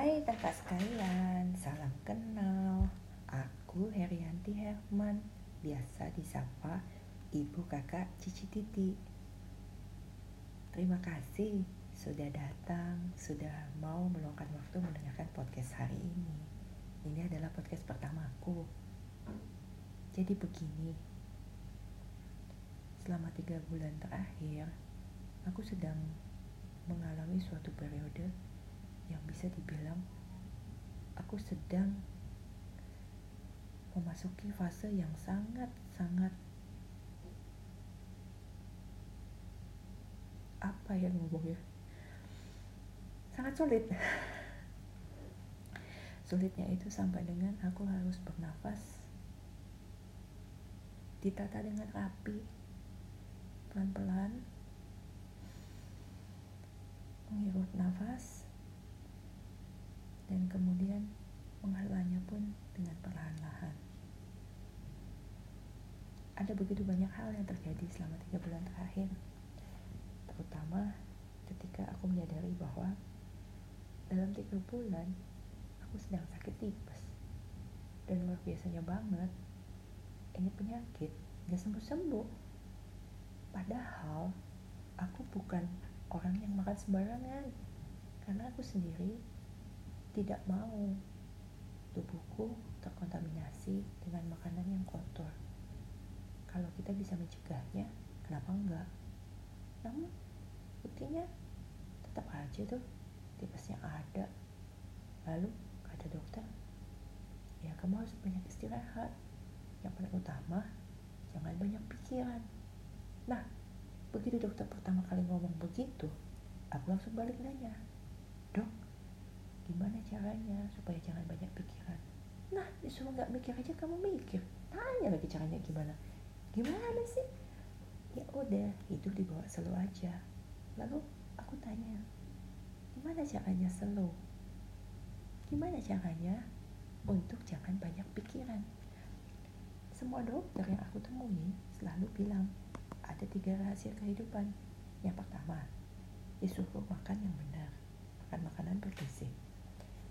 Hai kakak sekalian, salam kenal. Aku Herianti Herman, biasa disapa ibu kakak Cici Titi. Terima kasih sudah datang, sudah mau meluangkan waktu mendengarkan podcast hari ini. Ini adalah podcast pertamaku. Jadi begini, selama tiga bulan terakhir, aku sedang mengalami suatu periode yang bisa dibilang aku sedang memasuki fase yang sangat-sangat apa ya ngomongnya sangat sulit. Sulitnya itu sampai dengan aku harus bernafas ditata dengan rapi pelan-pelan menghirup nafas dan kemudian menghalanya pun dengan perlahan-lahan. Ada begitu banyak hal yang terjadi selama tiga bulan terakhir, terutama ketika aku menyadari bahwa dalam tiga bulan aku sedang sakit tipes. Dan luar biasanya banget ini penyakit. Gak sembuh-sembuh. Padahal aku bukan orang yang makan sembarangan. Karena aku sendiri tidak mau tubuhku terkontaminasi dengan makanan yang kotor. Kalau kita bisa mencegahnya, kenapa enggak? Namun, buktinya tetap aja tuh tipesnya ada. Lalu, kata dokter, ya kamu harus banyak istirahat. Yang paling utama, jangan banyak pikiran. Nah, begitu dokter pertama kali ngomong begitu, aku langsung balik nanya, gimana caranya supaya jangan banyak pikiran? Nah disuruh nggak mikir aja kamu mikir. Tanya lagi caranya gimana. Gimana sih? Ya udah hidup dibawa slow aja. Lalu aku tanya gimana caranya slow? Gimana caranya untuk jangan banyak pikiran? Semua dokter yang aku temui selalu bilang ada tiga rahasia kehidupan. Yang pertama disuruh makan yang benar. Makan makanan bergizi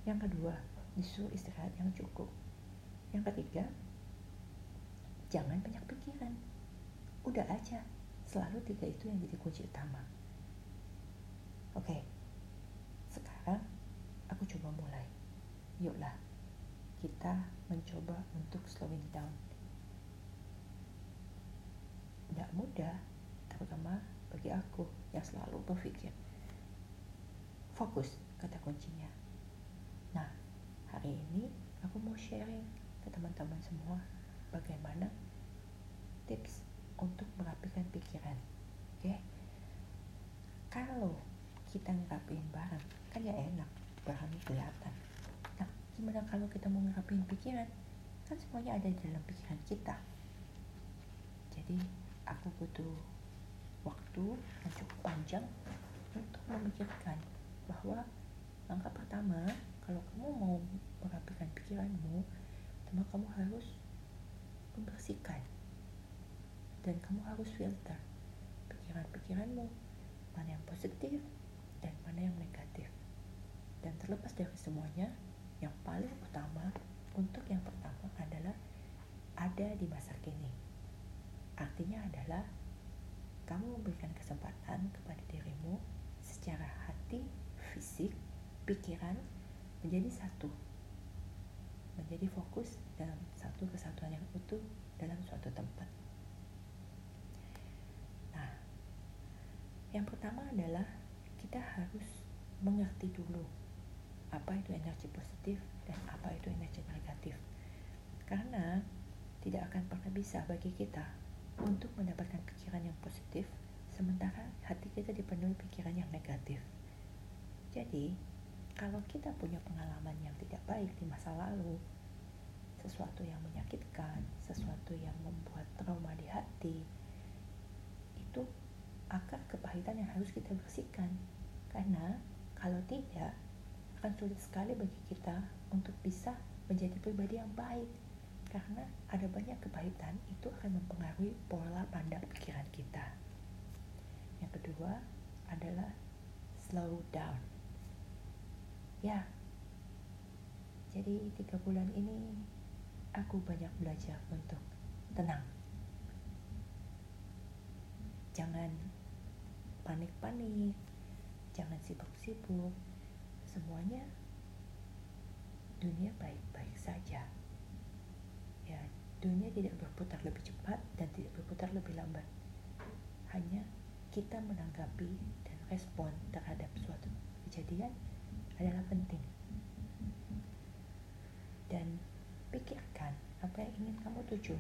yang kedua, disuruh istirahat yang cukup. Yang ketiga, jangan banyak pikiran. Udah aja, selalu tiga itu yang jadi kunci utama. Oke, sekarang aku coba mulai. Yuklah, kita mencoba untuk slowing down. Tidak mudah, terutama bagi aku yang selalu berpikir. Fokus, kata kuncinya hari ini aku mau sharing ke teman-teman semua bagaimana tips untuk merapikan pikiran. Oke? Okay? Kalau kita ngerapiin barang, kan ya enak, barangnya kelihatan. Nah, gimana kalau kita mau ngerapiin pikiran? Kan semuanya ada di dalam pikiran kita. Jadi, aku butuh waktu yang cukup panjang untuk memikirkan bahwa langkah pertama kalau kamu mau merapikan pikiranmu pertama kamu harus membersihkan. Dan kamu harus filter pikiran-pikiranmu mana yang positif dan mana yang negatif. Dan terlepas dari semuanya yang paling utama untuk yang pertama adalah ada di masa kini. Artinya adalah kamu memberikan kesempatan kepada dirimu secara hati, fisik, pikiran, menjadi satu. Menjadi fokus dalam satu kesatuan yang utuh dalam suatu tempat. Nah yang pertama adalah kita harus mengerti dulu apa itu energi positif dan apa itu energi negatif. Karena tidak akan pernah bisa bagi kita untuk mendapatkan pikiran yang positif sementara hati kita dipenuhi pikiran yang negatif. Jadi kalau kita punya pengalaman yang tidak baik di masa lalu, sesuatu yang menyakitkan, sesuatu yang membuat trauma di hati, itu akar kepahitan yang harus kita bersihkan. Karena kalau tidak, akan sulit sekali bagi kita untuk bisa menjadi pribadi yang baik. Karena ada banyak kepahitan itu akan mempengaruhi pola pandang pikiran kita. Yang kedua adalah slow down ya. Jadi tiga bulan ini aku banyak belajar untuk tenang. Jangan panik-panik jangan sibuk-sibuk. Semuanya dunia baik-baik saja. Ya dunia tidak berputar lebih cepat dan tidak berputar lebih lambat. Hanya kita menanggapi dan respon terhadap suatu kejadian adalah penting. Dan pikirkan apa yang ingin kamu tuju.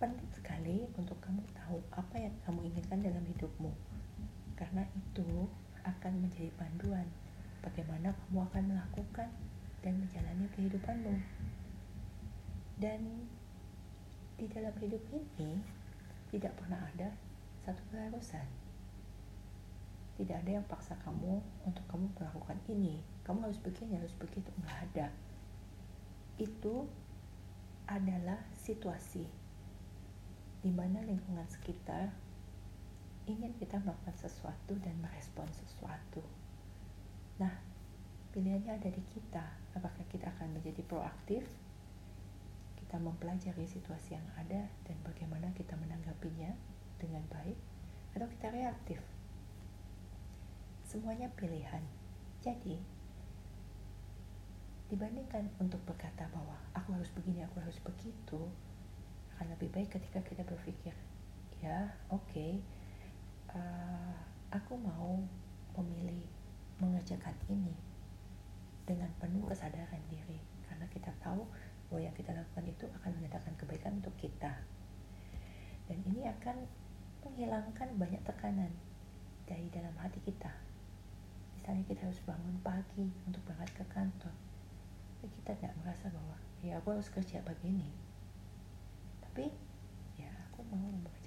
Penting sekali untuk kamu tahu apa yang kamu inginkan dalam hidupmu. Karena itu akan menjadi panduan bagaimana kamu akan melakukan dan menjalani kehidupanmu. Dan di dalam hidup ini tidak pernah ada satu keharusan tidak ada yang paksa kamu untuk kamu melakukan ini kamu harus begini harus begitu nggak ada itu adalah situasi di mana lingkungan sekitar ingin kita melakukan sesuatu dan merespon sesuatu. Nah, pilihannya ada di kita. Apakah kita akan menjadi proaktif, kita mempelajari situasi yang ada dan bagaimana kita menanggapinya dengan baik, atau kita reaktif. Semuanya pilihan. Jadi, dibandingkan untuk berkata bahwa aku harus begini, aku harus begitu, akan lebih baik ketika kita berpikir, ya oke, okay, uh, aku mau memilih mengerjakan ini dengan penuh kesadaran diri. Karena kita tahu bahwa yang kita lakukan itu akan mendatangkan kebaikan untuk kita. Dan ini akan menghilangkan banyak tekanan dari dalam hati kita misalnya kita harus bangun pagi untuk berangkat ke kantor. Kita tidak merasa bahwa ya aku harus kerja begini tapi ya aku mau mengerjakan